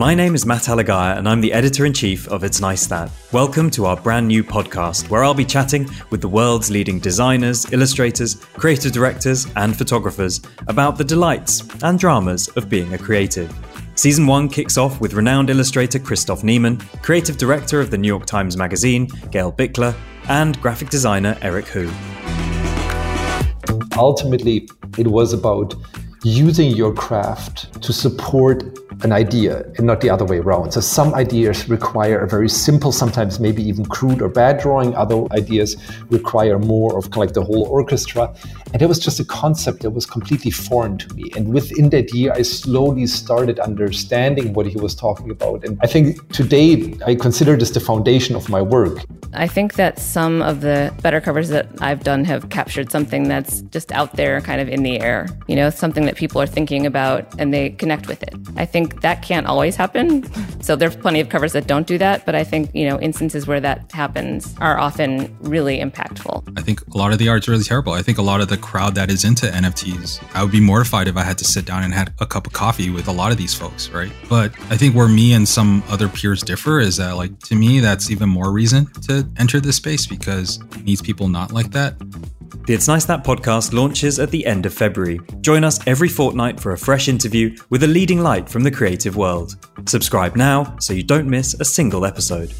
My name is Matt Alagiah, and I'm the editor in chief of It's Nice That. Welcome to our brand new podcast, where I'll be chatting with the world's leading designers, illustrators, creative directors, and photographers about the delights and dramas of being a creative. Season 1 kicks off with renowned illustrator Christoph Niemann, creative director of the New York Times Magazine, Gail Bichler, and graphic designer Eric Hu. Ultimately, it was about using your craft to support an idea and not the other way around. So some ideas require a very simple, sometimes maybe even crude or bad drawing. Other ideas require more of like the whole orchestra. And it was just a concept that was completely foreign to me. And within that year, I slowly started understanding what he was talking about. And I think today I consider this the foundation of my work. I think that some of the better covers that I've done have captured something that's just out there, kind of in the air. You know, something that people are thinking about and they connect with it. I think that can't always happen. So there's plenty of covers that don't do that, but I think, you know, instances where that happens are often really impactful. I think a lot of the art's really terrible. I think a lot of the crowd that is into NFTs, I would be mortified if I had to sit down and had a cup of coffee with a lot of these folks, right? But I think where me and some other peers differ is that, like, to me, that's even more reason to enter this space because it needs people not like that. The It's Nice That podcast launches at the end of February. Join us every fortnight for a fresh interview with a leading light from the creative world. Subscribe now so you don't miss a single episode.